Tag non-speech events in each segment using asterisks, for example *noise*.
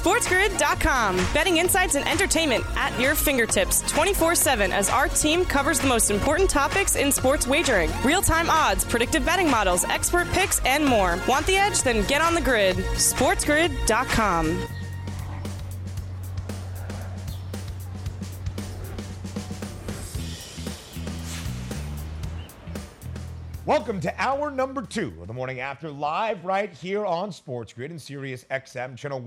SportsGrid.com. Betting insights and entertainment at your fingertips 24 7 as our team covers the most important topics in sports wagering real time odds, predictive betting models, expert picks, and more. Want the edge? Then get on the grid. SportsGrid.com. Welcome to hour number two of the morning after, live right here on Sports Grid and Sirius XM channel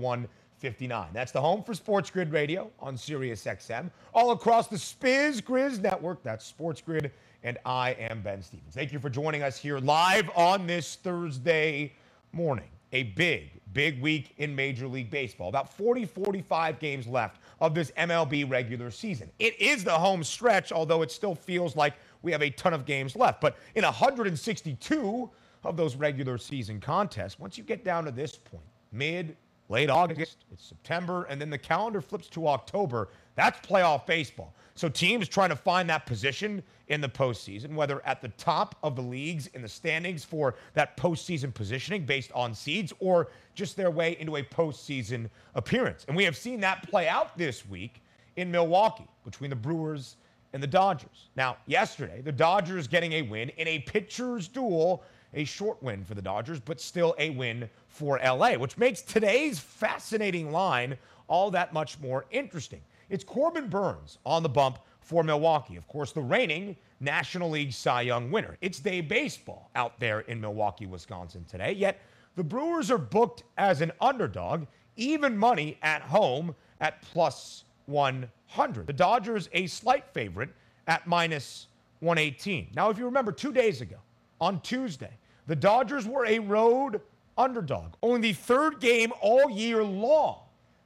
159. That's the home for Sports Grid Radio on Sirius XM, all across the Spiz Grizz network. That's Sports Grid, and I am Ben Stevens. Thank you for joining us here live on this Thursday morning. A big, big week in Major League Baseball. About 40, 45 games left of this MLB regular season. It is the home stretch, although it still feels like we have a ton of games left. But in 162 of those regular season contests, once you get down to this point, mid, late August, it's September, and then the calendar flips to October, that's playoff baseball. So teams trying to find that position in the postseason, whether at the top of the leagues in the standings for that postseason positioning based on seeds or just their way into a postseason appearance. And we have seen that play out this week in Milwaukee between the Brewers and the Dodgers. Now, yesterday, the Dodgers getting a win in a pitcher's duel, a short win for the Dodgers, but still a win for LA, which makes today's fascinating line all that much more interesting. It's Corbin Burnes on the bump for Milwaukee. Of course, the reigning National League Cy Young winner. It's day baseball out there in Milwaukee, Wisconsin today. Yet the Brewers are booked as an underdog, even money at home at plus 100. The Dodgers, a slight favorite at minus 118. Now, if you remember, two days ago on Tuesday, the Dodgers were a road underdog. Only the third game all year long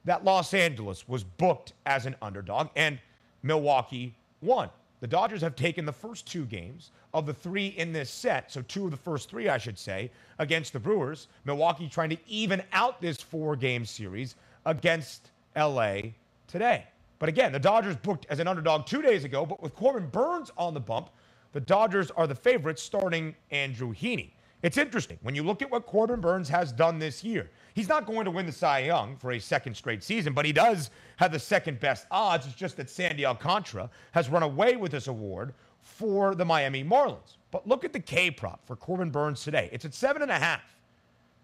that Los Angeles was booked as an underdog, and Milwaukee won. The Dodgers have taken the first two games of the three in this set, so two of the first three, I should say, against the Brewers. Milwaukee trying to even out this four game series against LA today. But again, the Dodgers booked as an underdog two days ago, but with Corbin Burnes on the bump, the Dodgers are the favorites starting Andrew Heaney. It's interesting when you look at what Corbin Burnes has done this year. He's not going to win the Cy Young for a second straight season, but he does have the second best odds. It's just that Sandy Alcantara has run away with this award for the Miami Marlins. But look at the K prop for Corbin Burnes today. It's at seven and a half.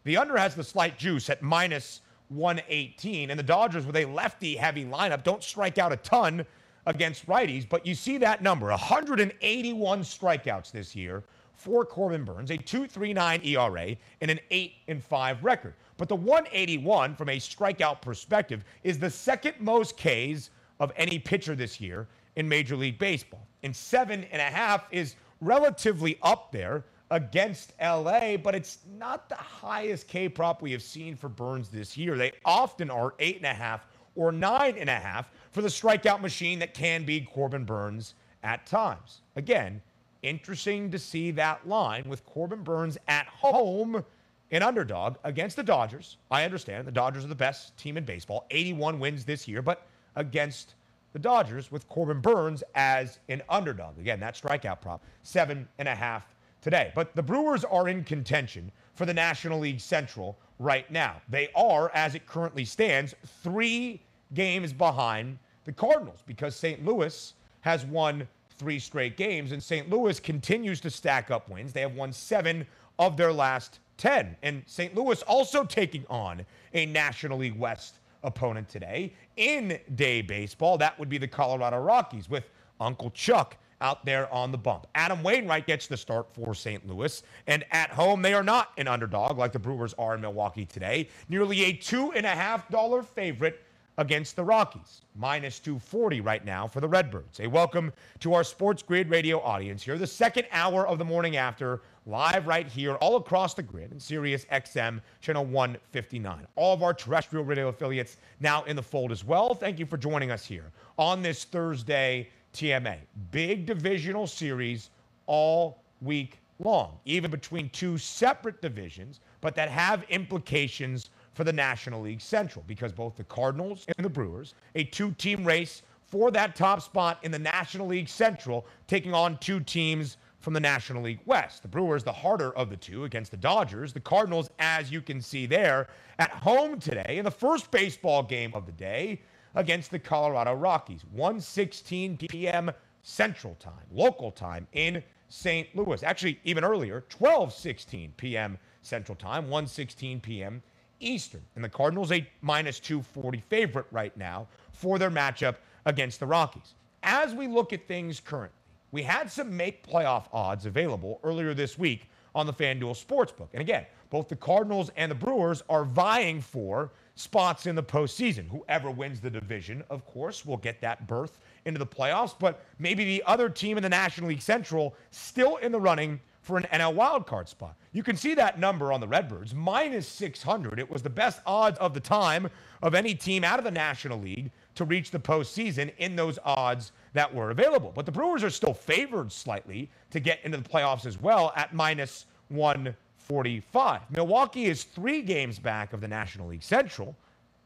The under has the slight juice at minus 118. And the Dodgers, with a lefty heavy lineup, don't strike out a ton against righties, but you see that number 181 strikeouts this year for Corbin Burnes, a 2.39 ERA, and an 8 and 5 record. But the 181, from a strikeout perspective, is the second most Ks of any pitcher this year in Major League Baseball. And seven and a half is relatively up there against LA, but it's not the highest K prop we have seen for Burnes this year. They often are eight and a half or nine and a half for the strikeout machine that can be Corbin Burnes at times. Again, interesting to see that line with Corbin Burnes at home, an underdog against the Dodgers. I understand the Dodgers are the best team in baseball, 81 wins this year, but against the Dodgers with Corbin Burnes as an underdog. Again, that strikeout prop, seven and a half today. But the Brewers are in contention for the National League Central right now. They are, as it currently stands, three games behind the Cardinals because St. Louis has won three straight games, and St. Louis continues to stack up wins. They have won seven of their last 10. And St. Louis also taking on a National League West opponent today in day baseball. That would be the Colorado Rockies with Uncle Chuck out there on the bump. Adam Wainwright gets the start for St. Louis, and at home they are not an underdog like the Brewers are in Milwaukee today. Nearly a two and a half dollar favorite against the Rockies, minus 240 right now for the Redbirds. A welcome to our Sports Grid radio audience here, the second hour of the morning after, live right here all across the grid in Sirius XM channel 159. All of our terrestrial radio affiliates now in the fold as well. Thank you for joining us here on this Thursday TMA. Big divisional series all week long, even between two separate divisions, but that have implications for the National League Central because both the Cardinals and the Brewers, a two team race for that top spot in the National League Central, taking on two teams from the National League West. The Brewers, the harder of the two against the Dodgers. The Cardinals, as you can see there, at home today in the first baseball game of the day against the Colorado Rockies. 1:16 p.m. Central Time, local time in St. Louis. Actually, even earlier, 12:16 p.m. Central Time, 1:16 p.m. Eastern. And the Cardinals a minus 240 favorite right now for their matchup against the Rockies. As we look at things currently, we had some make playoff odds available earlier this week on the FanDuel Sportsbook. And again, both the Cardinals and the Brewers are vying for spots in the postseason. Whoever wins the division, of course, will get that berth into the playoffs, but maybe the other team in the National League Central still in the running for an NL wildcard spot. You can see that number on the Redbirds, minus 600. It was the best odds of the time of any team out of the National League to reach the postseason in those odds that were available. But the Brewers are still favored slightly to get into the playoffs as well at minus 145. Milwaukee is three games back of the National League Central.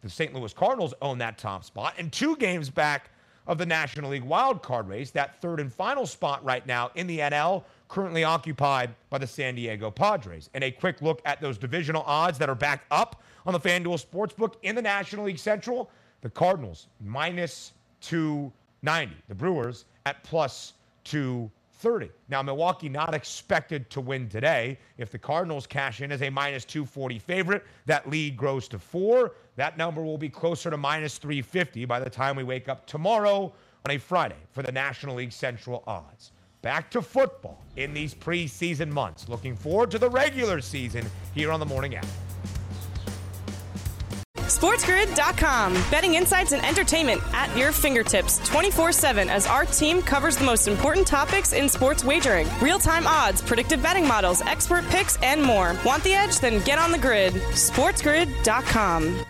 The St. Louis Cardinals own that top spot, and two games back of the National League wild card race, that third and final spot right now in the NL, currently occupied by the San Diego Padres. And a quick look at those divisional odds that are back up on the FanDuel Sportsbook in the National League Central. The Cardinals minus 290. The Brewers at plus 230. Now, Milwaukee not expected to win today. If the Cardinals cash in as a minus 240 favorite, that lead grows to four. That number will be closer to minus 350 by the time we wake up tomorrow on a Friday for the National League Central odds. Back to football in these preseason months. Looking forward to the regular season here on the Morning app. SportsGrid.com. Betting insights and entertainment at your fingertips 24 7 as our team covers the most important topics in sports wagering real time odds, predictive betting models, expert picks, and more. Want the edge? Then get on the grid. SportsGrid.com.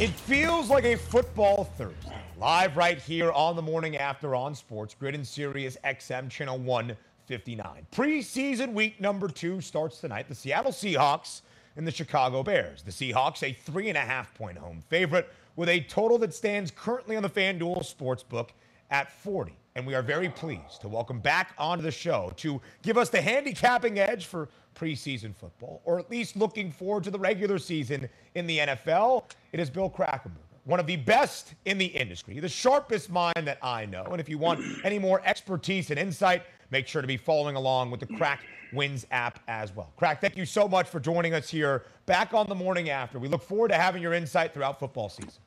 It feels like a football Thursday. Live right here on the morning after on Sports Grid and Sirius XM Channel 159. Preseason week number two starts tonight. The Seattle Seahawks and the Chicago Bears. The Seahawks, a three and a half point home favorite, with a total that stands currently on the FanDuel Sportsbook at 40. And we are very pleased to welcome back onto the show to give us the handicapping edge for preseason football, or at least looking forward to the regular season in the NFL. It is Bill Krackomberger one of the best in the industry, the sharpest mind that I know. And if you want *clears throat* any more expertise and insight, make sure to be following along with the Crack Wins app as well. Crack, thank you so much for joining us here back on the morning after. We look forward to having your insight throughout football season.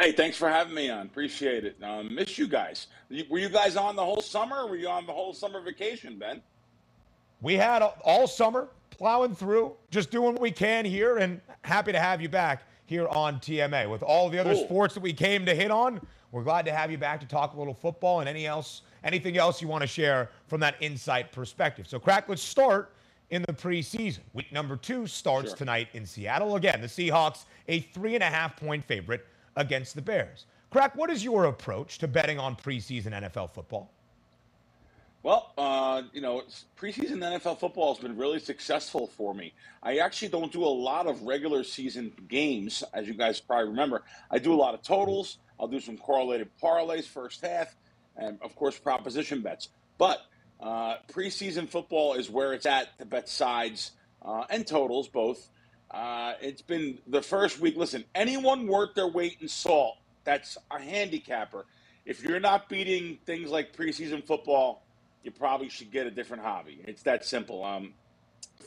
Hey, thanks for having me on. Appreciate it. Um, miss you guys. Were you guys on the whole summer? were you on the whole summer vacation, Ben? We had all summer plowing through, just doing what we can here, and happy to have you back here on TMA. With all the other cool. sports that we came to hit on, we're glad to have you back to talk a little football and any else, anything else you want to share from that insight perspective. So, Crack, let's start in the preseason. Week number two starts sure. tonight in Seattle. Again, the Seahawks, a three and a half point favorite against the Bears. Crack, what is your approach to betting on preseason NFL football? Well, uh, you know, preseason NFL football has been really successful for me. I actually don't do a lot of regular season games, as you guys probably remember. I do a lot of totals. I'll do some correlated parlays first half, and of course proposition bets. But uh, preseason football is where it's at to bet sides uh, and totals both. Uh, it's been the first week. Listen, anyone worth their weight in salt that's a handicapper. If you're not beating things like preseason football you probably should get a different hobby. It's that simple. Um,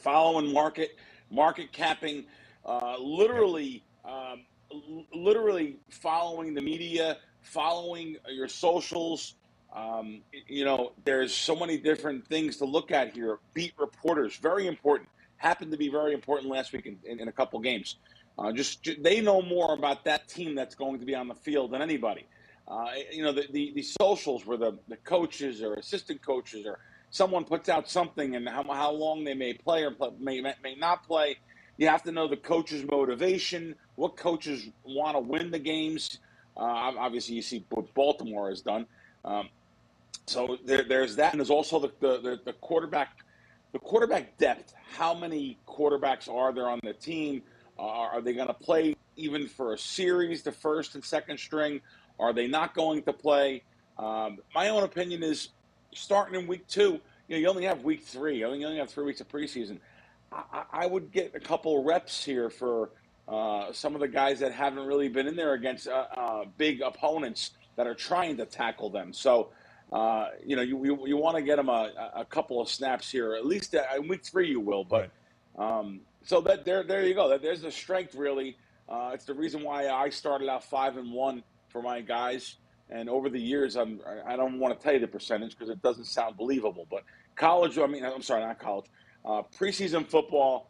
following market, market capping, uh, literally, um, l- literally following the media, following your socials. Um, you know, there's so many different things to look at here. Beat reporters, very important. Happened to be very important last week in, in, in a couple games. Uh, just they know more about that team that's going to be on the field than anybody. Uh, you know, the, the, the, socials where the, the coaches or assistant coaches or someone puts out something and how, how long they may play or play, may, may not play. You have to know the coach's motivation, what coaches want to win the games. Uh, obviously, you see what Baltimore has done. Um, so there, there's that, and there's also the, the, the quarterback, the quarterback depth. How many quarterbacks are there on the team? Are, are they going to play even for a series, the first and second string? Are they not going to play? Um, my own opinion is starting in week two. You know, you only have week three. You only have three weeks of preseason. I, I would get a couple reps here for uh, some of the guys that haven't really been in there against uh, uh, big opponents that are trying to tackle them. So, uh, you know, you, you, you want to get them a, a couple of snaps here, at least uh, in week three you will. But um, so that there there you go. There's the strength really. Uh, it's the reason why I started out five and one for my guys. And over the years, I'm I don't want to tell you the percentage because it doesn't sound believable. But college, I mean, I'm sorry, not college. preseason football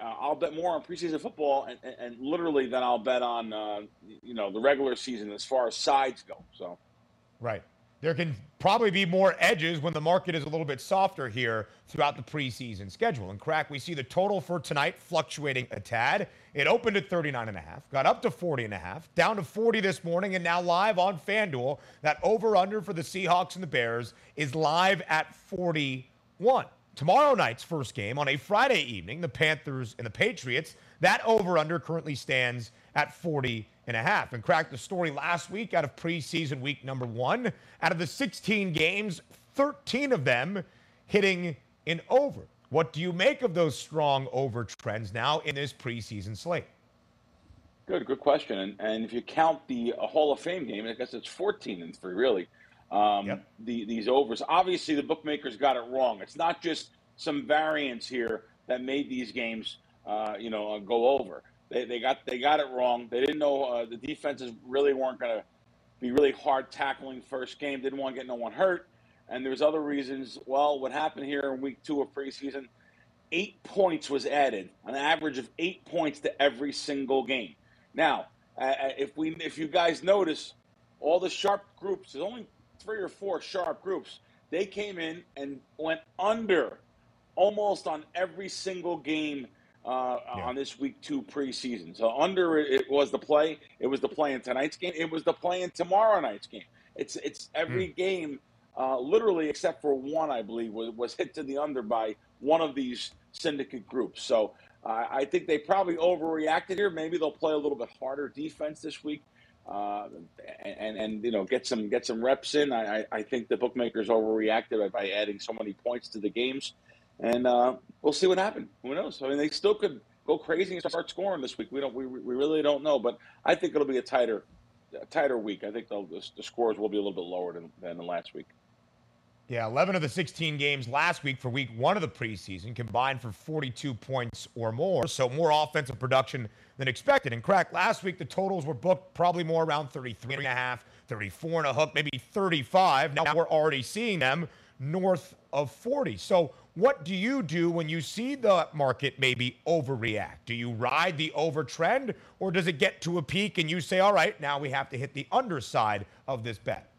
uh, I'll bet more on preseason football, and, and, and literally then I'll bet on uh, you know the regular season as far as sides go. So, right. There can probably be more edges when the market is a little bit softer here throughout the preseason schedule. And crack, we see the total for tonight fluctuating a tad. It opened at 39 and a half, got up to 40 and a half, down to 40 this morning, and now live on FanDuel. That over under for the Seahawks and the Bears is live at 41. Tomorrow night's first game on a Friday evening, the Panthers and the Patriots, that over under currently stands at 40 and a half. And cracked the story last week out of preseason week number one. Out of the 16 games, 13 of them hitting in over. What do you make of those strong over trends now in this preseason slate? Good, good question. And, and if you count the uh, Hall of Fame game, I guess it's 14 and three, really um, yep. the, these overs. Obviously, the bookmakers got it wrong. It's not just some variance here that made these games, uh, you know, uh, go over. They, they got they got it wrong. They didn't know uh, the defenses really weren't going to be really hard tackling first game. Didn't want to get no one hurt, and there's other reasons. Well, what happened here in week two of preseason? Eight points was added, an average of eight points to every single game. Now, uh, if we if you guys notice, all the sharp groups, there's only three or four sharp groups. They came in and went under almost on every single game uh, yeah. on this week two preseason. So under it was the play. It was the play in tonight's game. It was the play in tomorrow night's game. It's it's every mm. game, uh, literally except for one, I believe, was, was hit to the under by one of these syndicate groups. So uh, I think they probably overreacted here. Maybe they'll play a little bit harder defense this week uh, and and you know get some get some reps in. I I think the bookmakers overreacted by adding so many points to the games, and uh, we'll see what happens. Who knows? I mean, they still could go crazy and start scoring this week. We don't we, we really don't know, but I think it'll be a tighter a tighter week. I think the, the scores will be a little bit lower than than last week. Yeah, 11 of the 16 games last week for week one of the preseason combined for 42 points or more. So more offensive production than expected. And crack, last week the totals were booked probably more around 33 and a half, 34 and a hook, maybe 35. Now we're already seeing them north of 40. So what do you do when you see the market maybe overreact? Do you ride the over trend or does it get to a peak and you say, all right, now we have to hit the underside of this bet?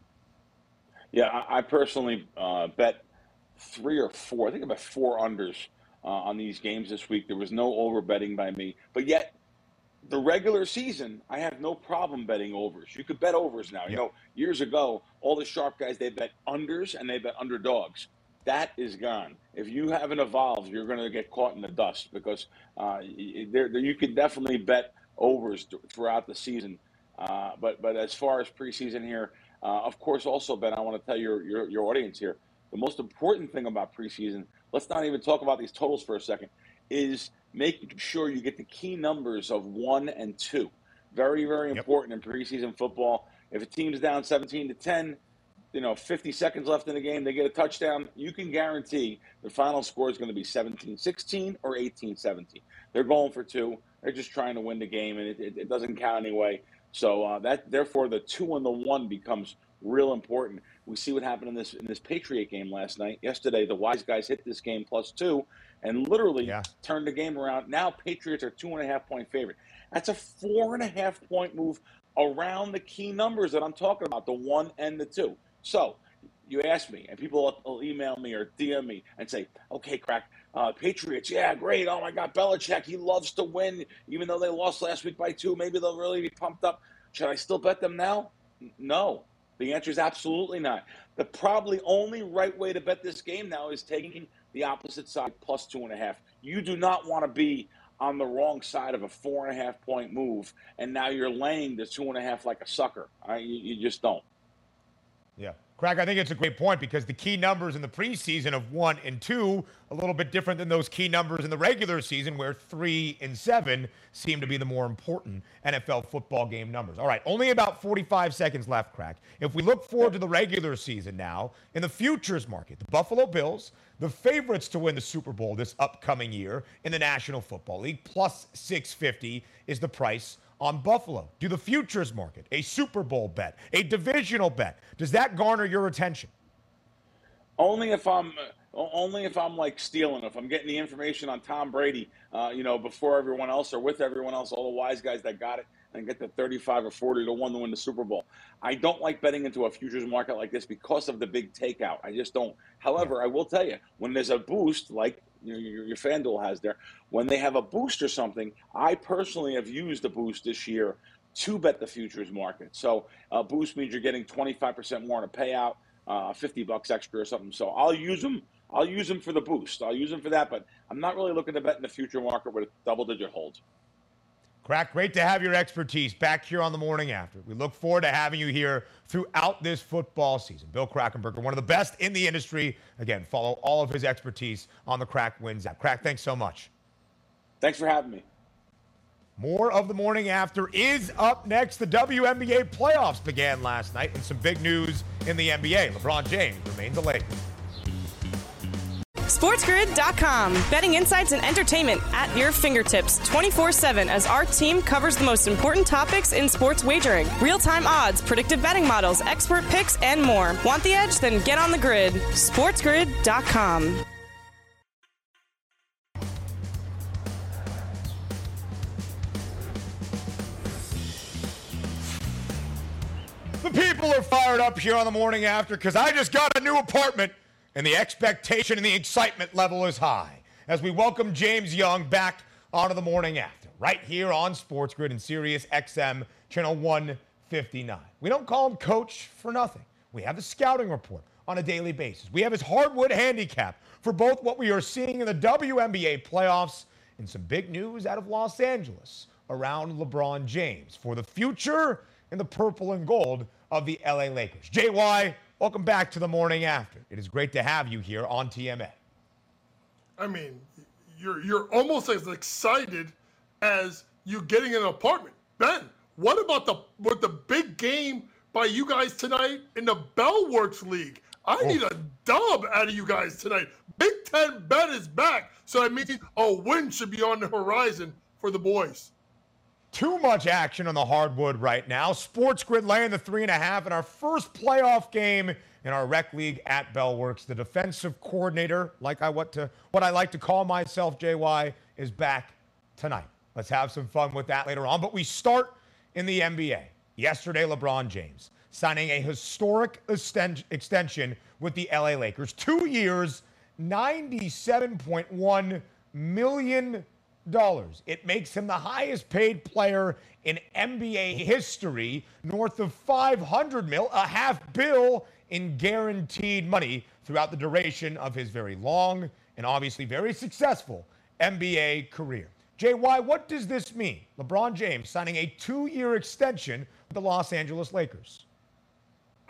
Yeah, I, personally uh, bet three or four. I think about four unders uh, on these games this week. There was no over betting by me, but yet the regular season, I have no problem betting overs. You could bet overs now. Yep. You know, years ago, all the sharp guys they bet unders and they bet underdogs. That is gone. If you haven't evolved, you're going to get caught in the dust because uh, there, you can definitely bet overs throughout the season. Uh, but but as far as preseason here, uh, of course, also, Ben, I want to tell your, your, your audience here the most important thing about preseason, let's not even talk about these totals for a second, is making sure you get the key numbers of one and two. Very, very important yep. in preseason football. If a team's down 17 to 10, you know, 50 seconds left in the game, they get a touchdown, you can guarantee the final score is going to be 17 16 or 18 17. They're going for two. They're just trying to win the game, and it, it, it doesn't count anyway. So uh, that therefore the two and the one becomes real important. We see what happened in this in this Patriot game last night. Yesterday, the wise guys hit this game plus two and literally yeah. turned the game around. Now Patriots are two and a half point favorite. That's a four and a half point move around the key numbers that I'm talking about, the one and the two. So you ask me, and people will email me or DM me and say, "Okay, crack, uh, Patriots, yeah, great. Oh my God, Belichick, he loves to win, even though they lost last week by two. Maybe they'll really be pumped up. Should I still bet them now? No. The answer is absolutely not. The probably only right way to bet this game now is taking the opposite side plus two and a half. You do not want to be on the wrong side of a four and a half point move, and now you're laying the two and a half like a sucker. I, you, you just don't. Yeah. Craig, I think it's a great point because the key numbers in the preseason of one and two, a little bit different than those key numbers in the regular season where three and seven seem to be the more important NFL football game numbers. All right, only about 45 seconds left, Craig. If we look forward to the regular season now, in the futures market, the Buffalo Bills, the favorites to win the Super Bowl this upcoming year in the National Football League, plus 650 is the price on Buffalo? Do the futures market, a Super Bowl bet, a divisional bet, does that garner your attention? Only if I'm only if I'm like stealing, if I'm getting the information on Tom Brady, uh, you know, before everyone else or with everyone else, all the wise guys that got it and get the 35 or 40 to 1 to win the Super Bowl. I don't like betting into a futures market like this because of the big takeout. I just don't. However, I will tell you, when there's a boost like you know, your, your FanDuel has there, when they have a boost or something, I personally have used the boost this year to bet the futures market. So a boost means you're getting 25% more in a payout, uh, 50 bucks extra or something. So I'll use them. I'll use them for the boost. I'll use them for that, but I'm not really looking to bet in the future market with a double digit hold. Crack, great to have your expertise back here on the morning after. We look forward to having you here throughout this football season. Bill Krackomberger, one of the best in the industry. Again, follow all of his expertise on the Crack Wins app. Crack, thanks so much. Thanks for having me. More of the morning after is up next. The WNBA playoffs began last night, and some big news in the NBA. LeBron James remains a Laker. SportsGrid.com. Betting insights and entertainment at your fingertips 24 7 as our team covers the most important topics in sports wagering real time odds, predictive betting models, expert picks, and more. Want the edge? Then get on the grid. SportsGrid.com. The people are fired up here on the morning after because I just got a new apartment and the expectation and the excitement level is high as we welcome James Young back onto the morning after, right here on Sports Grid and Sirius XM channel 159. We don't call him coach for nothing. We have a scouting report on a daily basis. We have his hardwood handicap for both what we are seeing in the WNBA playoffs and some big news out of Los Angeles around LeBron James for the future in the purple and gold of the LA Lakers. JY, welcome back to the morning after. It is great to have you here on TMA. I mean, you're you're almost as excited as you getting an apartment. Ben, what about the what the big game by you guys tonight in the Bellworks League? I oh. need a dub out of you guys tonight. Big Ten bet is back, so that means a win should be on the horizon for the boys. Too much action on the hardwood right now. Sports Grid laying the three and a half in our first playoff game in our rec league at Bellworks. The defensive coordinator, like I what to what I like to call myself, JY, is back tonight. Let's have some fun with that later on. But we start in the NBA. Yesterday, LeBron James signing a historic extension with the LA Lakers. Two years, $97.1 million dollars. It makes him the highest paid player in NBA history, north of 500 mil, a half bill in guaranteed money throughout the duration of his very long and obviously very successful NBA career. JY, what does this mean? LeBron James signing a two-year extension with the Los Angeles Lakers.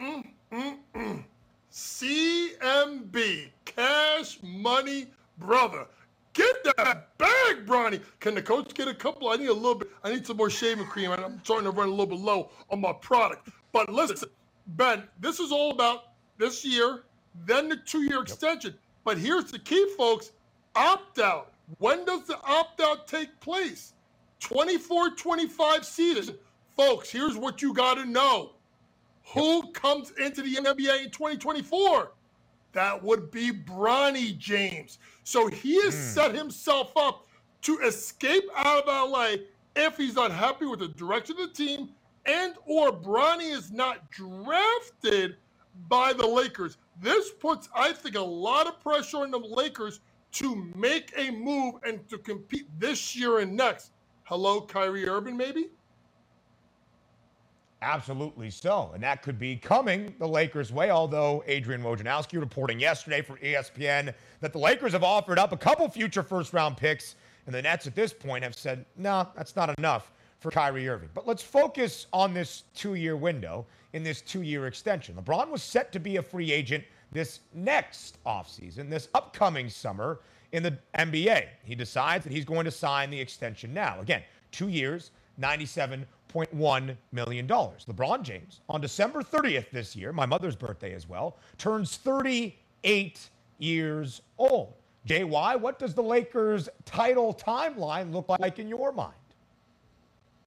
Mm, mm, mm. CMB, cash money brother. Get that bag, Bronny. Can the coach get a couple? I need a little bit. I need some more shaving cream, and I'm starting to run a little bit low on my product. But listen, Ben, this is all about this year, then the two-year yep. extension. But here's the key, folks: opt out. When does the opt out take place? 24-25 season, folks. Here's what you got to know: Who comes into the NBA in 2024? That would be Bronny James. So he has mm. set himself up to escape out of LA if he's not happy with the direction of the team and or Bronny is not drafted by the Lakers. This puts, I think, a lot of pressure on the Lakers to make a move and to compete this year and next. Hello, Kyrie Irving, maybe? Absolutely so. And that could be coming the Lakers' way, although Adrian Wojnarowski reporting yesterday for ESPN that the Lakers have offered up a couple future first round picks And the Nets at this point have said, no, that's not enough for Kyrie Irving. But let's focus on this two year window in this two year extension. LeBron was set to be a free agent this next offseason, this upcoming summer in the NBA. He decides that he's going to sign the extension now. Again, two years, $97.1 million. LeBron James, on December 30th this year, my mother's birthday as well, turns 38 years old. JY, what does the Lakers' title timeline look like in your mind?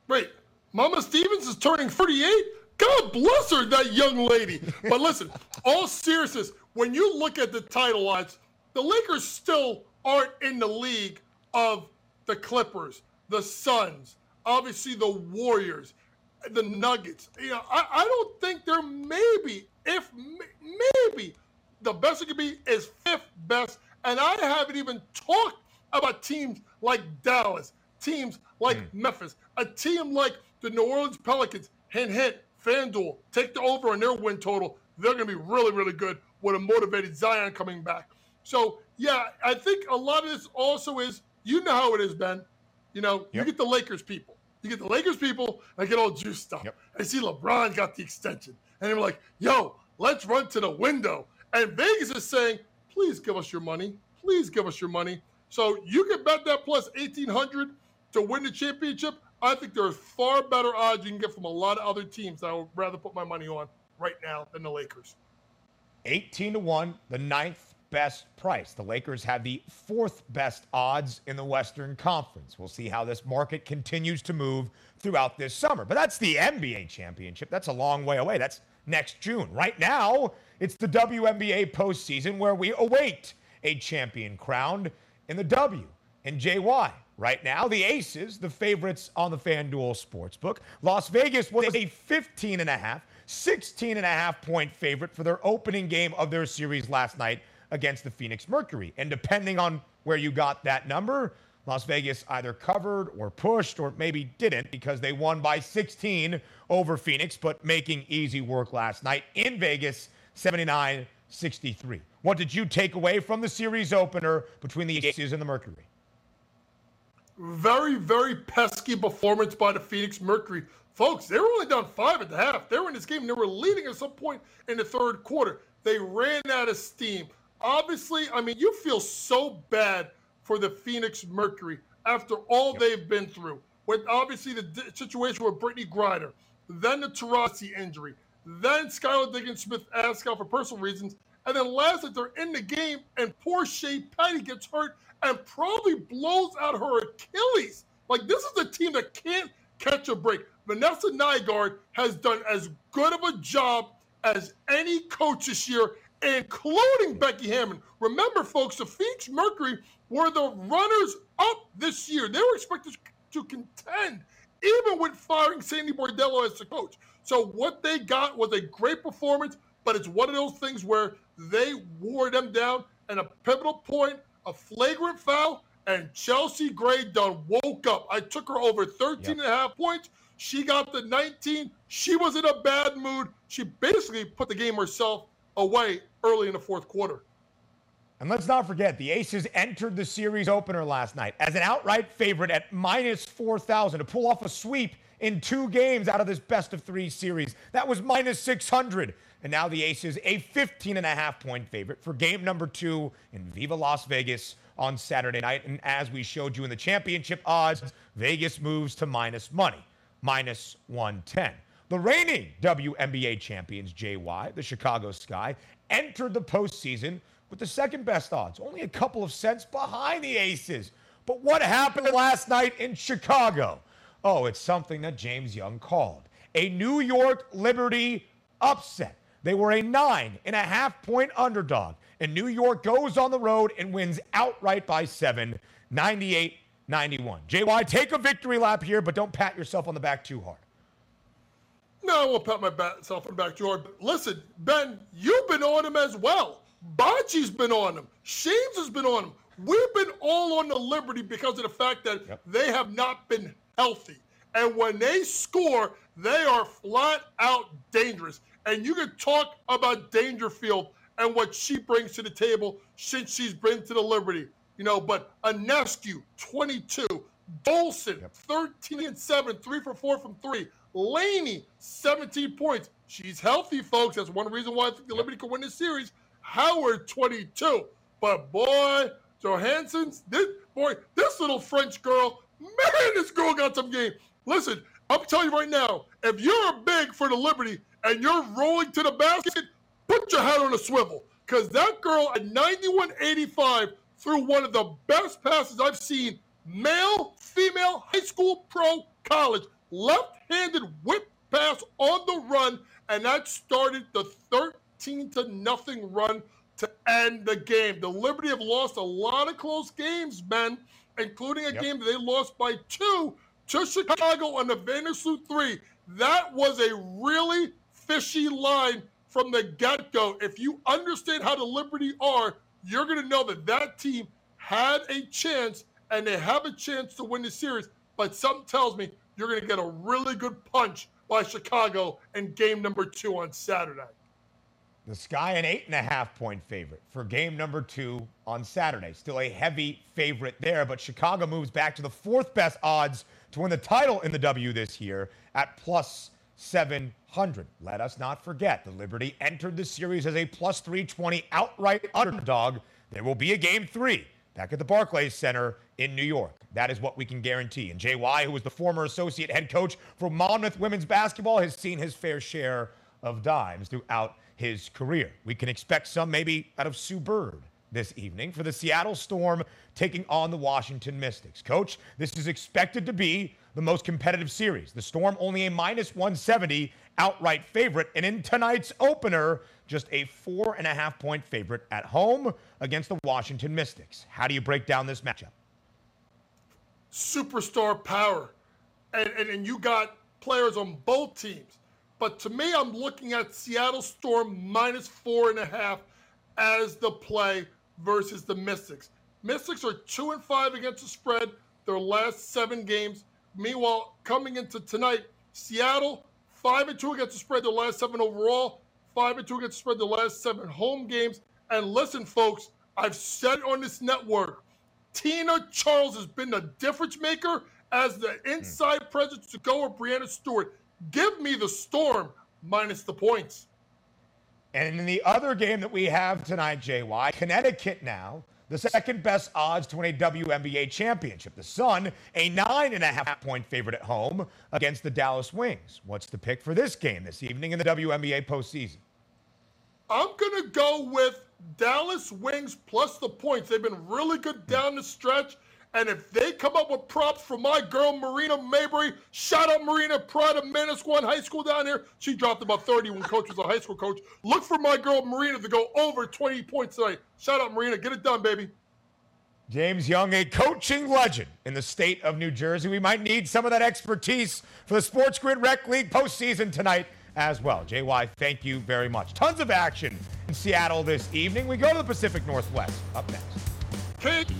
Wait, Mama Stevens is turning 38? God bless her, that young lady. But listen, *laughs* all seriousness, when you look at the title odds, the Lakers still aren't in the league of the Clippers, the Suns, obviously the Warriors, the Nuggets. You know, I, I don't think they're maybe, if maybe, the best it could be is fifth best. And I haven't even talked about teams like Dallas, teams like mm. Memphis, a team like the New Orleans Pelicans. Hint, hint, FanDuel, take the over on their win total. They're going to be really, really good with a motivated Zion coming back. So, yeah, I think a lot of this also is, you know how it is, Ben. You know, yep. you get the Lakers people. You get the Lakers people and get all juiced up. Yep. I see LeBron got the extension. And they're like, yo, let's run to the window. And Vegas is saying, please give us your money. Please give us your money. So you can bet that plus 1800 to win the championship. I think there's far better odds you can get from a lot of other teams that I would rather put my money on right now than the Lakers. 18 to 1, the ninth best price. The Lakers have the fourth best odds in the Western Conference. We'll see how this market continues to move throughout this summer. But that's the NBA championship. That's a long way away. That's next June. Right now, it's the WNBA postseason where we await a champion crowned in the W and JY. Right now, the Aces, the favorites on the FanDuel Sportsbook. Las Vegas was a 15 and a half, 16 and a half point favorite for their opening game of their series last night against the Phoenix Mercury. And depending on where you got that number, Las Vegas either covered or pushed or maybe didn't because they won by 16 over Phoenix, but making easy work last night in Vegas, 79 63. What did you take away from the series opener between the Aces and the Mercury? Very, very pesky performance by the Phoenix Mercury. Folks, they were only down five at the half. They were in this game. They were leading at some point in the third quarter. They ran out of steam obviously, I mean, you feel so bad for the Phoenix Mercury after all yep. they've been through. With obviously the situation with Brittney Griner, then the Taurasi injury, then Skylar Diggins Smith asked out for personal reasons, and then last night they're in the game and poor Shey Peddy gets hurt and probably blows out her Achilles. Like this is a team that can't catch a break. Vanessa Nygaard has done as good of a job as any coach this year including Becky Hammon. Remember, folks, the Phoenix Mercury were the runners up this year. They were expected to contend, even with firing Sandy Brondello as the coach. So what they got was a great performance, but it's one of those things where they wore them down and a pivotal point, a flagrant foul, and Chelsea Gray done woke up. I took her over 13 yep. and a half points. She got the 19. She was in a bad mood. She basically put the game herself away early in the fourth quarter. And let's not forget, the Aces entered the series opener last night as an outright favorite at minus 4,000 to pull off a sweep in two games out of this best of three series. That was minus 600. And now the Aces, a 15 and a half point favorite for game number two in Viva Las Vegas on Saturday night. And as we showed you in the championship odds, Vegas moves to minus money, minus 110. The reigning WNBA champions, JY, the Chicago Sky, entered the postseason with the second best odds, only a couple of cents behind the Aces. But what happened last night in Chicago? Oh, it's something that James Young called a New York Liberty upset. They were a nine and a half point underdog, and New York goes on the road and wins outright by seven, 98 91. JY, take a victory lap here, but don't pat yourself on the back too hard. No, I won't pat myself on the back, George. But listen, Ben, you've been on him as well. Bocce's been on him. Shames has been on him. We've been all on the Liberty because of the fact that yep. they have not been healthy. And when they score, they are flat out dangerous. And you can talk about Dangerfield and what she brings to the table since she's been to the Liberty. you know, but Ionescu, 22. Dolson, yep. 13 and 7, 3 for 4 from 3. Laney, 17 points. She's healthy, folks. That's one reason why I think the Liberty could win this series. Howard, 22. But boy, Johansson's, this boy, this little French girl, man, this girl got some game. Listen, I'm telling you right now, if you're big for the Liberty and you're rolling to the basket, put your head on a swivel. Because that girl at 91.85 threw one of the best passes I've seen, male, female, high school, pro, college. Left handed whip pass on the run, and that started the 13 to nothing run to end the game. The Liberty have lost a lot of close games, man, including a yep. game that they lost by two to Chicago on the Vandersloot three. That was a really fishy line from the get go. If you understand how the Liberty are, you're going to know that that team had a chance and they have a chance to win the series. But something tells me you're going to get a really good punch by Chicago in game number two on Saturday. The Sky an eight and a half point favorite for game number two on Saturday. Still a heavy favorite there, but Chicago moves back to the fourth best odds to win the title in the W this year at plus 700. Let us not forget the Liberty entered the series as a plus 320 outright underdog. There will be a game three back at the Barclays Center in New York. That is what we can guarantee. And JY, who was the former associate head coach for Monmouth women's basketball, has seen his fair share of dimes throughout his career. We can expect some maybe out of Sue Bird this evening for the Seattle Storm taking on the Washington Mystics. Coach, this is expected to be the most competitive series. The Storm only a minus 170 outright favorite, and in tonight's opener, just a four and a half point favorite at home against the Washington Mystics. How do you break down this matchup? Superstar power. And, and, and you got players on both teams but to me, I'm looking at Seattle Storm minus four and a half as the play versus the Mystics. Mystics are two and five against the spread their last seven games. Meanwhile, coming into tonight, Seattle five and two against the spread their last seven overall, five and two against the spread their last seven home games. And listen, folks, I've said it on this network, Tina Charles has been the difference maker as the hmm. inside presence to go with Breanna Stewart. Give me the Storm minus the points. And in the other game that we have tonight, JY, Connecticut now, the second best odds to win a WNBA championship. The Sun, a nine and a half point favorite at home against the Dallas Wings. What's the pick for this game this evening in the WNBA postseason? I'm going to go with Dallas Wings plus the points. They've been really good down the stretch. And if they come up with props for my girl Marina Mabrey, shout out Marina, pride of Manasquan High School down here. She dropped about 30 when coach was a high school coach. Look for my girl Marina to go over 20 points tonight. Shout out Marina, get it done, baby. James Young, a coaching legend in the state of New Jersey. We might need some of that expertise for the Sports Grid Rec League postseason tonight as well. JY, thank you very much. Tons of action in Seattle this evening. We go to the Pacific Northwest up next.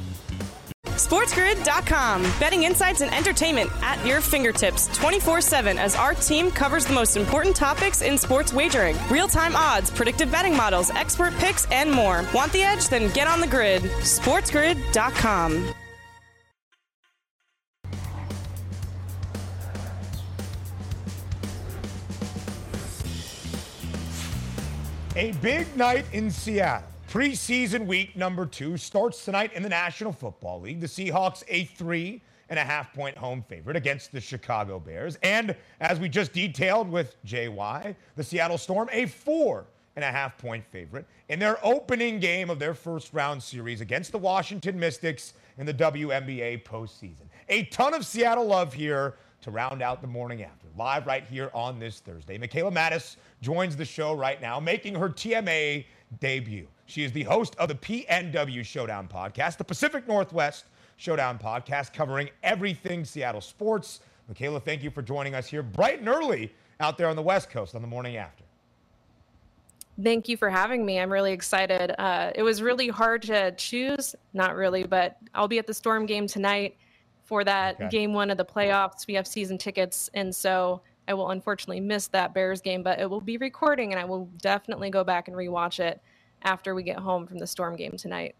SportsGrid.com. Betting insights and entertainment at your fingertips 24 7 as our team covers the most important topics in sports wagering real time odds, predictive betting models, expert picks, and more. Want the edge? Then get on the grid. SportsGrid.com. A big night in Seattle. Preseason week number two starts tonight in the National Football League. The Seahawks, a three and a half point home favorite against the Chicago Bears. And as we just detailed with JY, the Seattle Storm, a four and a half point favorite in their opening game of their first round series against the Washington Mystics in the WNBA postseason. A ton of Seattle love here to round out the morning after. Live right here on this Thursday. Mikaela Mattes joins the show right now, making her TMA debut. She is the host of the PNW Showdown podcast, the Pacific Northwest Showdown podcast, covering everything Seattle sports. Mikaela, thank you for joining us here bright and early out there on the West Coast on the morning after. Thank you for having me. I'm really excited. Uh, it was really hard to choose, not really, but I'll be at the Storm game tonight for that okay. game one of the playoffs. We have season tickets, and so I will unfortunately miss that Bears game, but it will be recording, and I will definitely go back and rewatch it after we get home from the Storm game tonight.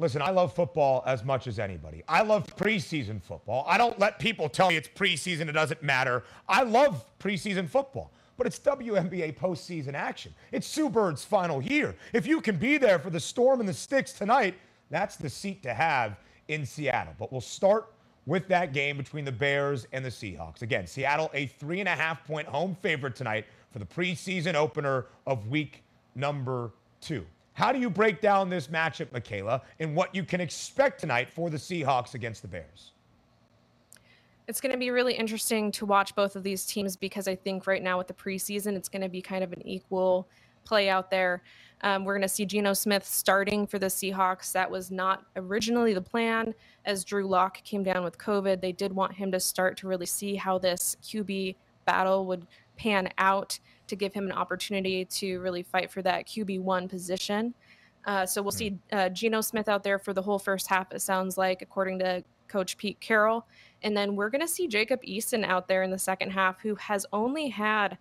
Listen, I love football as much as anybody. I love preseason football. I don't let people tell me it's preseason, it doesn't matter. I love preseason football, but it's WNBA postseason action. It's Sue Bird's final year. If you can be there for the Storm and the Sticks tonight, that's the seat to have in Seattle. But we'll start with that game between the Bears and the Seahawks. Again, Seattle, a three and a half point home favorite tonight for the preseason opener of week number two. How do you break down this matchup, Mikaela, and what you can expect tonight for the Seahawks against the Bears? It's going to be really interesting to watch both of these teams because I think right now with the preseason, it's going to be kind of an equal play out there. Um, we're going to see Geno Smith starting for the Seahawks. That was not originally the plan. As Drew Lock came down with COVID, they did want him to start to really see how this QB battle would pan out to give him an opportunity to really fight for that QB1 position. Uh, so we'll see uh, Geno Smith out there for the whole first half, it sounds like, according to Coach Pete Carroll. And then we're going to see Jacob Eason out there in the second half, who has only had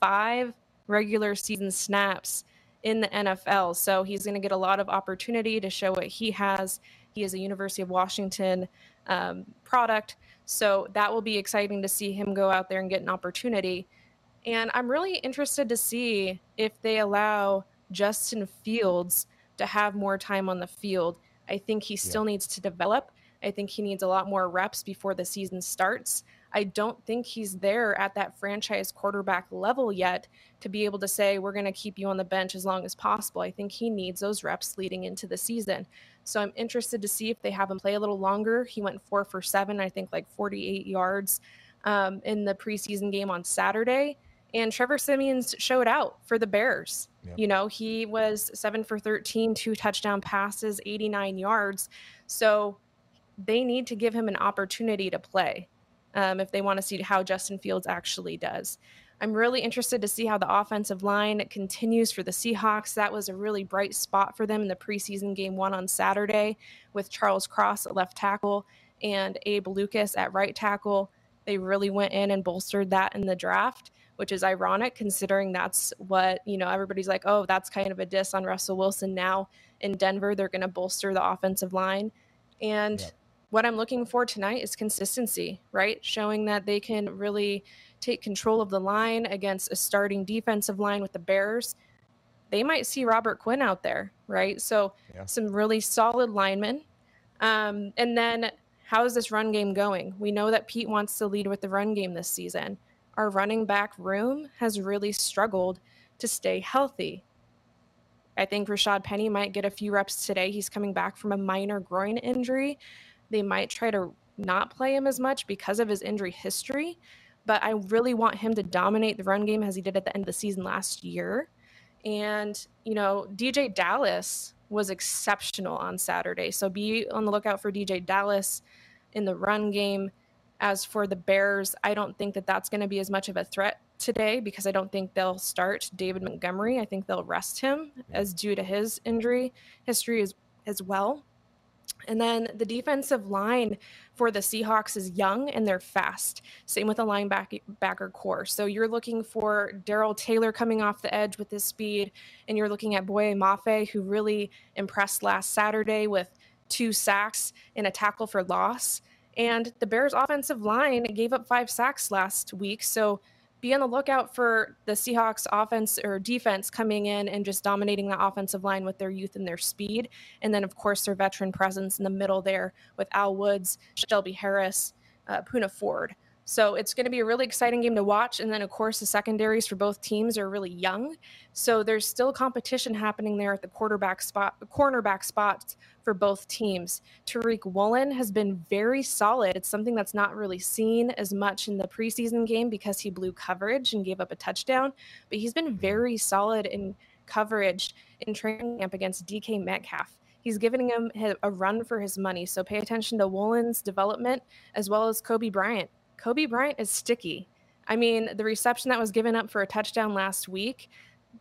five regular season snaps in the NFL. So he's going to get a lot of opportunity to show what he has. He is a University of Washington um, product. So that will be exciting to see him go out there and get an opportunity. And I'm really interested to see if they allow Justin Fields to have more time on the field. I think he still yeah. needs to develop. I think he needs a lot more reps before the season starts. I don't think he's there at that franchise quarterback level yet to be able to say, we're going to keep you on the bench as long as possible. I think he needs those reps leading into the season. So I'm interested to see if they have him play a little longer. He went four for seven, I think like 48 yards um, in the preseason game on Saturday. And Trevor Siemian showed out for the Bears. Yep. You know, he was seven for 13, two touchdown passes, 89 yards. So they need to give him an opportunity to play um, if they want to see how Justin Fields actually does. I'm really interested to see how the offensive line continues for the Seahawks. That was a really bright spot for them in the preseason game one on Saturday with Charles Cross at left tackle and Abe Lucas at right tackle. They really went in and bolstered that in the draft, which is ironic considering that's what, you know, everybody's like, oh, that's kind of a diss on Russell Wilson. Now in Denver, they're going to bolster the offensive line. And yeah what I'm looking for tonight is consistency, right? Showing that they can really take control of the line against a starting defensive line with the Bears. They might see Robert Quinn out there, right? So yeah. some really solid linemen. Um, and then how is this run game going? We know that Pete wants to lead with the run game this season. Our running back room has really struggled to stay healthy. I think Rashad Penny might get a few reps today. He's coming back from a minor groin injury they might try to not play him as much because of his injury history. But I really want him to dominate the run game as he did at the end of the season last year. And, you know, DeeJay Dallas was exceptional on Saturday. So be on the lookout for DeeJay Dallas in the run game. As for the Bears, I don't think that that's going to be as much of a threat today because I don't think they'll start David Montgomery. I think they'll rest him as due to his injury history as, as well. And then the defensive line for the Seahawks is young and they're fast. Same with the linebacker corps. So you're looking for Darrell Taylor coming off the edge with his speed, and you're looking at Boye Mafe, who really impressed last Saturday with two sacks and a tackle for loss. And the Bears' offensive line gave up five sacks last week. So be on the lookout for the Seahawks offense or defense coming in and just dominating the offensive line with their youth and their speed. And then, of course, their veteran presence in the middle there with Al Woods, Shelby Harris, uh, Poona Ford. So it's going to be a really exciting game to watch. And then, of course, the secondaries for both teams are really young. So there's still competition happening there at the quarterback spot, cornerback spots for both teams. Tariq Woolen has been very solid. It's something that's not really seen as much in the preseason game because he blew coverage and gave up a touchdown. But he's been mm-hmm. very solid in coverage in training camp against DK Metcalf he's giving him a run for his money. So pay attention to Woolen's development as well as Coby Bryant. Coby Bryant is sticky. I mean, the reception that was given up for a touchdown last week,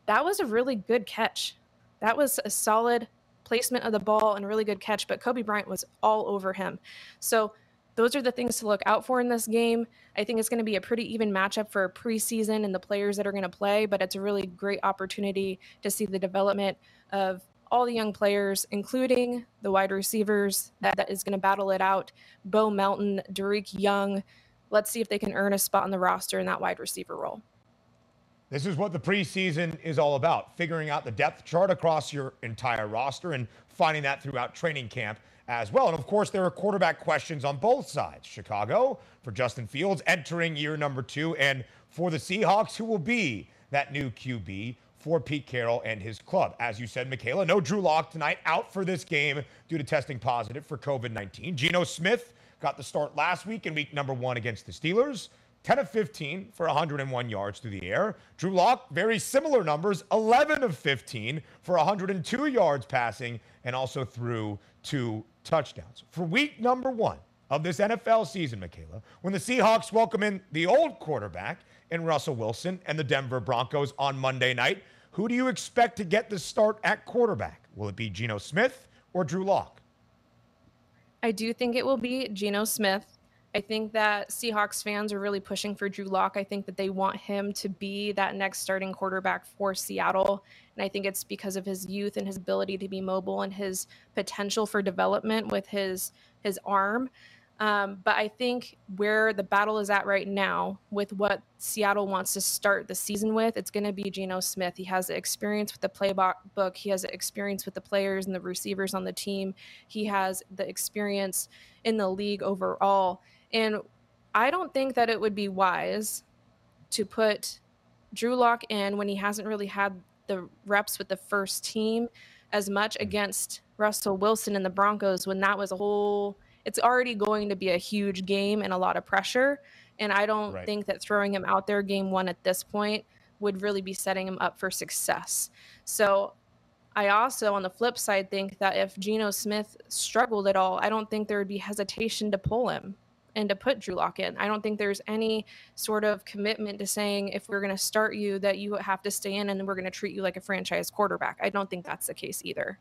that was a really good catch. That was a solid placement of the ball and a really good catch, but Coby Bryant was all over him. So those are the things to look out for in this game. I think it's going to be a pretty even matchup for preseason and the players that are going to play, but it's a really great opportunity to see the development of all the young players, including the wide receivers that, that is going to battle it out. Bo Melton, Dareke Young. Let's see if they can earn a spot on the roster in that wide receiver role. This is what the preseason is all about figuring out the depth chart across your entire roster and finding that throughout training camp as well. And of course, there are quarterback questions on both sides. Chicago for Justin Fields entering year number two, and for the Seahawks, who will be that new QB for Pete Carroll and his club. As you said, Mikaela, no Drew Lock tonight, out for this game due to testing positive for COVID 19. Geno Smith got the start last week in week number one against the Steelers. 10 of 15 for 101 yards through the air. Drew Lock, very similar numbers, 11 of 15 for 102 yards passing, and also threw two touchdowns. For week number one of this NFL season, Mikaela, when the Seahawks welcome in the old quarterback in Russell Wilson and the Denver Broncos on Monday night, who do you expect to get the start at quarterback? Will it be Geno Smith or Drew Lock? I do think it will be Geno Smith. I think that Seahawks fans are really pushing for Drew Lock. I think that they want him to be that next starting quarterback for Seattle. And I think it's because of his youth and his ability to be mobile and his potential for development with his his arm. Um, but I think where the battle is at right now, with what Seattle wants to start the season with, it's going to be Geno Smith. He has experience with the playbook. He has experience with the players and the receivers on the team. He has the experience in the league overall. And I don't think that it would be wise to put Drew Lock in when he hasn't really had the reps with the first team as much mm. against Russell Wilson and the Broncos when that was a whole it's already going to be a huge game and a lot of pressure and I don't right. think that throwing him out there game 1 at this point would really be setting him up for success. So I also, on the flip side, think that if Geno Smith struggled at all, I don't think there would be hesitation to pull him and to put Drew Lock in. I don't think there's any sort of commitment to saying if we're going to start you that you have to stay in and we're going to treat you like a franchise quarterback. I don't think that's the case either.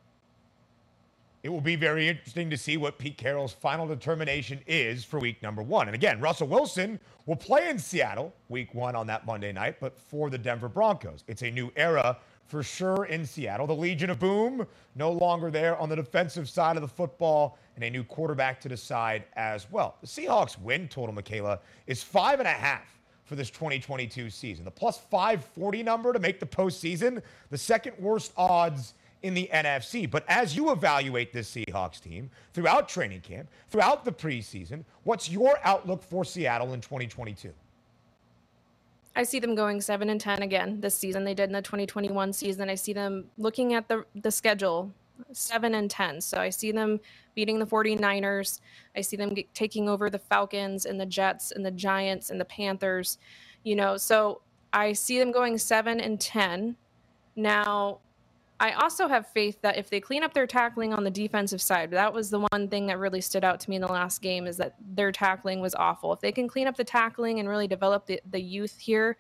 It will be very interesting to see what Pete Carroll's final determination is for week number one. And again, Russell Wilson will play in Seattle week one on that Monday night, but for the Denver Broncos. It's a new era for sure in Seattle. The Legion of Boom no longer there on the defensive side of the football and a new quarterback to decide as well. The Seahawks win total, Mikaela, is five and a half for this 2022 season. The plus 540 number to make the postseason, the second worst odds in the NFC. But as you evaluate this Seahawks team throughout training camp, throughout the preseason, what's your outlook for Seattle in 2022? I see them going 7 and 10 again this season. They did in the 2021 season. I see them looking at the the schedule 7 and 10. So I see them beating the 49ers. I see them get, taking over the Falcons and the Jets and the Giants and the Panthers. You know, so I see them going 7 and 10. Now, I also have faith that if they clean up their tackling on the defensive side, that was the one thing that really stood out to me in the last game is that their tackling was awful. If they can clean up the tackling and really develop the, the youth here,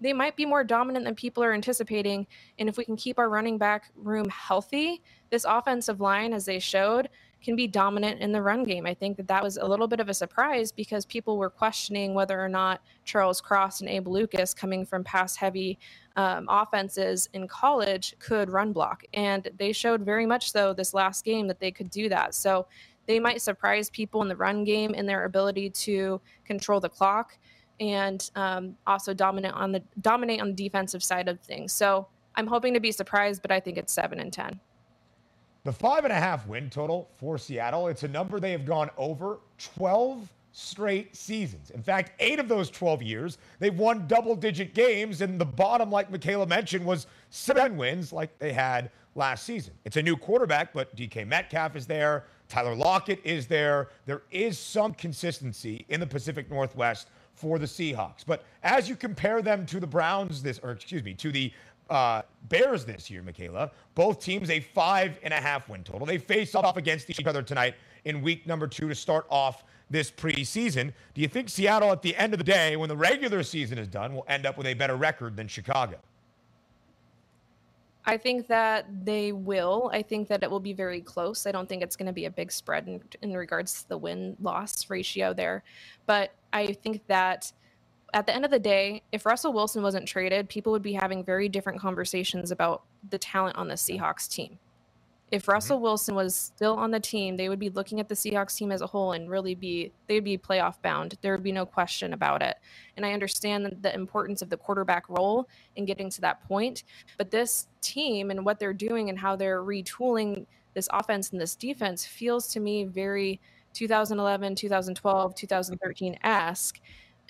they might be more dominant than people are anticipating. And if we can keep our running back room healthy, this offensive line, as they showed, can be dominant in the run game. I think that that was a little bit of a surprise because people were questioning whether or not Charles Cross and Abe Lucas, coming from pass heavy um, offenses in college, could run block. And they showed very much so this last game that they could do that. So they might surprise people in the run game in their ability to control the clock and um, also dominate on the dominate on the defensive side of things. So I'm hoping to be surprised, but I think it's seven and ten. The five and a half win total for Seattle, it's a number they have gone over 12 straight seasons. In fact, eight of those 12 years, they've won double digit games, and the bottom, like Mikaela mentioned, was seven wins like they had last season. It's a new quarterback, but DK Metcalf is there. Tyler Lockett is there. There is some consistency in the Pacific Northwest for the Seahawks. But as you compare them to the Browns this, or excuse me, to the uh, Bears this year, Mikaela. Both teams a five and a half win total. They face off against each other tonight in week number two to start off this preseason. Do you think Seattle, at the end of the day, when the regular season is done, will end up with a better record than Chicago? I think that they will. I think that it will be very close. I don't think it's going to be a big spread in, in regards to the win loss ratio there. But I think that at the end of the day, if Russell Wilson wasn't traded, people would be having very different conversations about the talent on the Seahawks team. if mm-hmm. Russell Wilson was still on the team, they would be looking at the Seahawks team as a whole and really be they'd be playoff bound. There would be no question about it. And I understand the importance of the quarterback role in getting to that point, but this team and what they're doing and how they're retooling this offense and this defense feels to me very 2011, 2012, 2013 esque,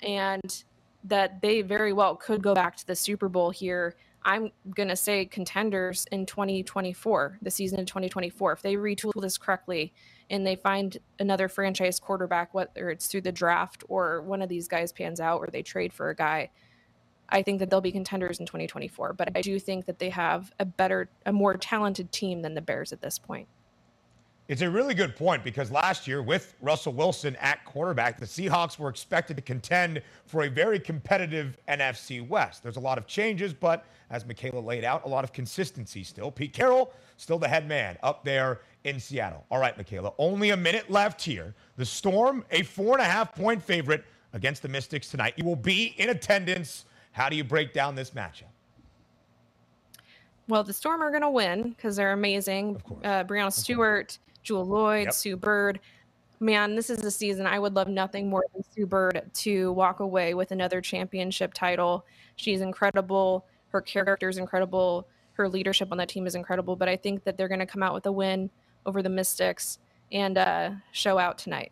and that they very well could go back to the Super Bowl here I'm going to say contenders in 2024, the season in 2024. If they retool this correctly and they find another franchise quarterback, whether it's through the draft or one of these guys pans out or they trade for a guy, I think that they'll be contenders in 2024. But I do think that they have a better, a more talented team than the Bears at this point. It's a really good point because last year, with Russell Wilson at quarterback, the Seahawks were expected to contend for a very competitive NFC West. There's a lot of changes, but as Mikaela laid out, a lot of consistency still. Pete Carroll, still the head man up there in Seattle. All right, Mikaela, only a minute left here. The Storm, a four and a half point favorite against the Mystics tonight. You will be in attendance. How do you break down this matchup? Well, the Storm are going to win because they're amazing. Uh, Breanna Stewart, Jewell Lloyd, yep. Sue Bird. Man, this is a season I would love nothing more than Sue Bird to walk away with another championship title. She's incredible. Her character is incredible. Her leadership on that team is incredible. But I think that they're going to come out with a win over the Mystics and uh, show out tonight.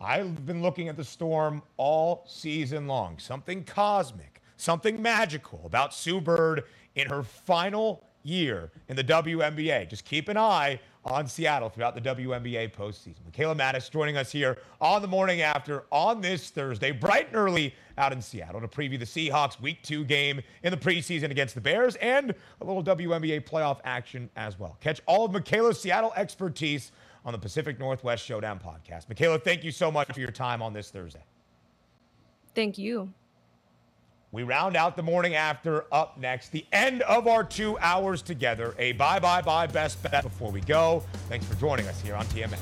I've been looking at the storm all season long. Something cosmic, something magical about Sue Bird in her final year in the WNBA. Just keep an eye on Seattle throughout the WNBA postseason. Mikaela Mattes joining us here on the morning after on this Thursday, bright and early out in Seattle to preview the Seahawks Week 2 game in the preseason against the Bears and a little WNBA playoff action as well. Catch all of Mikaela's Seattle expertise on the Pacific Northwest Showdown podcast. Mikaela, thank you so much for your time on this Thursday. Thank you. We round out the morning after up next. The end of our two hours together. A bye bye bye best bet before we go. Thanks for joining us here on TMS.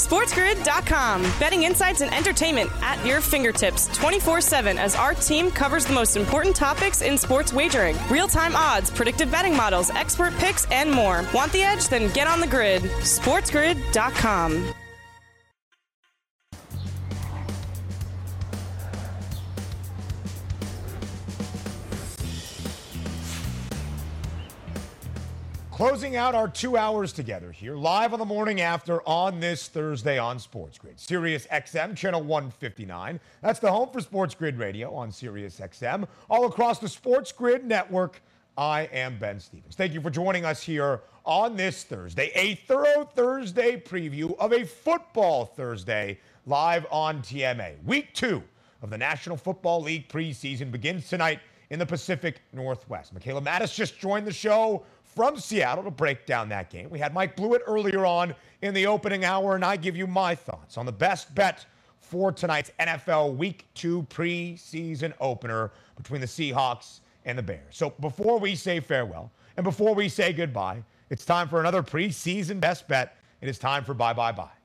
SportsGrid.com. Betting insights and entertainment at your fingertips 24 7 as our team covers the most important topics in sports wagering real time odds, predictive betting models, expert picks, and more. Want the edge? Then get on the grid. SportsGrid.com. Closing out our two hours together here, live on the morning after on this Thursday on Sports Grid. Sirius XM, channel 159. That's the home for Sports Grid Radio on Sirius XM. All across the Sports Grid network, I am Ben Stevens. Thank you for joining us here on this Thursday, a thorough Thursday preview of a football Thursday live on TMA. Week two of the National Football League preseason begins tonight in the Pacific Northwest. Mikaela Mattes just joined the show from Seattle to break down that game. We had Mike Blewett earlier on in the opening hour, and I give you my thoughts on the best bet for tonight's NFL Week 2 preseason opener between the Seahawks and the Bears. So before we say farewell and before we say goodbye, it's time for another preseason best bet. And It is time for bye bye bye.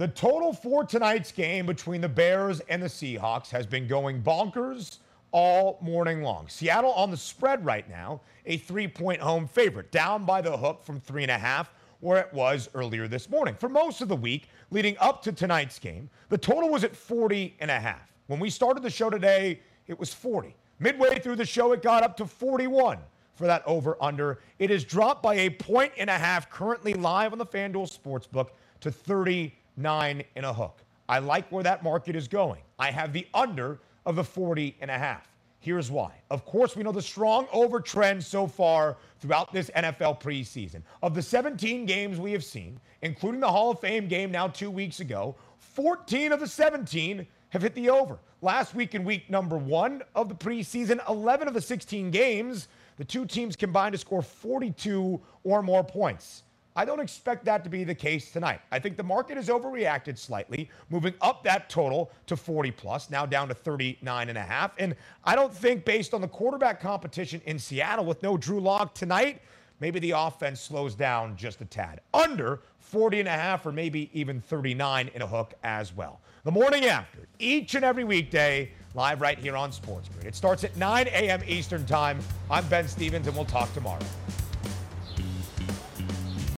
The total for tonight's game between the Bears and the Seahawks has been going bonkers all morning long. Seattle on the spread right now, a three point home favorite, down by the hook from three and a half, where it was earlier this morning. For most of the week leading up to tonight's game, the total was at 40 and a half. When we started the show today, it was 40. Midway through the show, it got up to 41 for that over under. It is dropped by a point and a half currently live on the FanDuel Sportsbook to 30 nine and a hook. I like where that market is going. I have the under of the 40 and a half. Here's why. Of course, we know the strong over trend so far throughout this NFL preseason. Of the 17 games we have seen, including the Hall of Fame game now two weeks ago, 14 of the 17 have hit the over. Last week in week number one of the preseason, 11 of the 16 games, the two teams combined to score 42 or more points. I don't expect that to be the case tonight. I think the market has overreacted slightly, moving up that total to 40 plus, now down to 39 and a half. And I don't think based on the quarterback competition in Seattle with no Drew Lock tonight, maybe the offense slows down just a tad. Under 40 and a half or maybe even 39 in a hook as well. The morning after, each and every weekday, live right here on Sports Grid. It starts at 9 a.m. Eastern Time. I'm Ben Stevens, and we'll talk tomorrow.